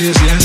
Yeah.